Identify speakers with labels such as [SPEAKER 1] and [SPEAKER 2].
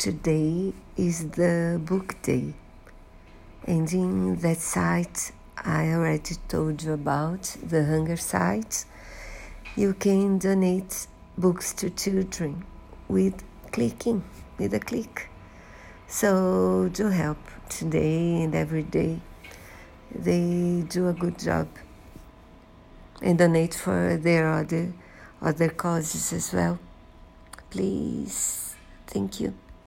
[SPEAKER 1] today is the book day. And in that site, I already told you about the hunger site. You can donate books to children with clicking, with a click. So do help today and every day. They do a good job and donate for their other other causes as well. Please, thank you.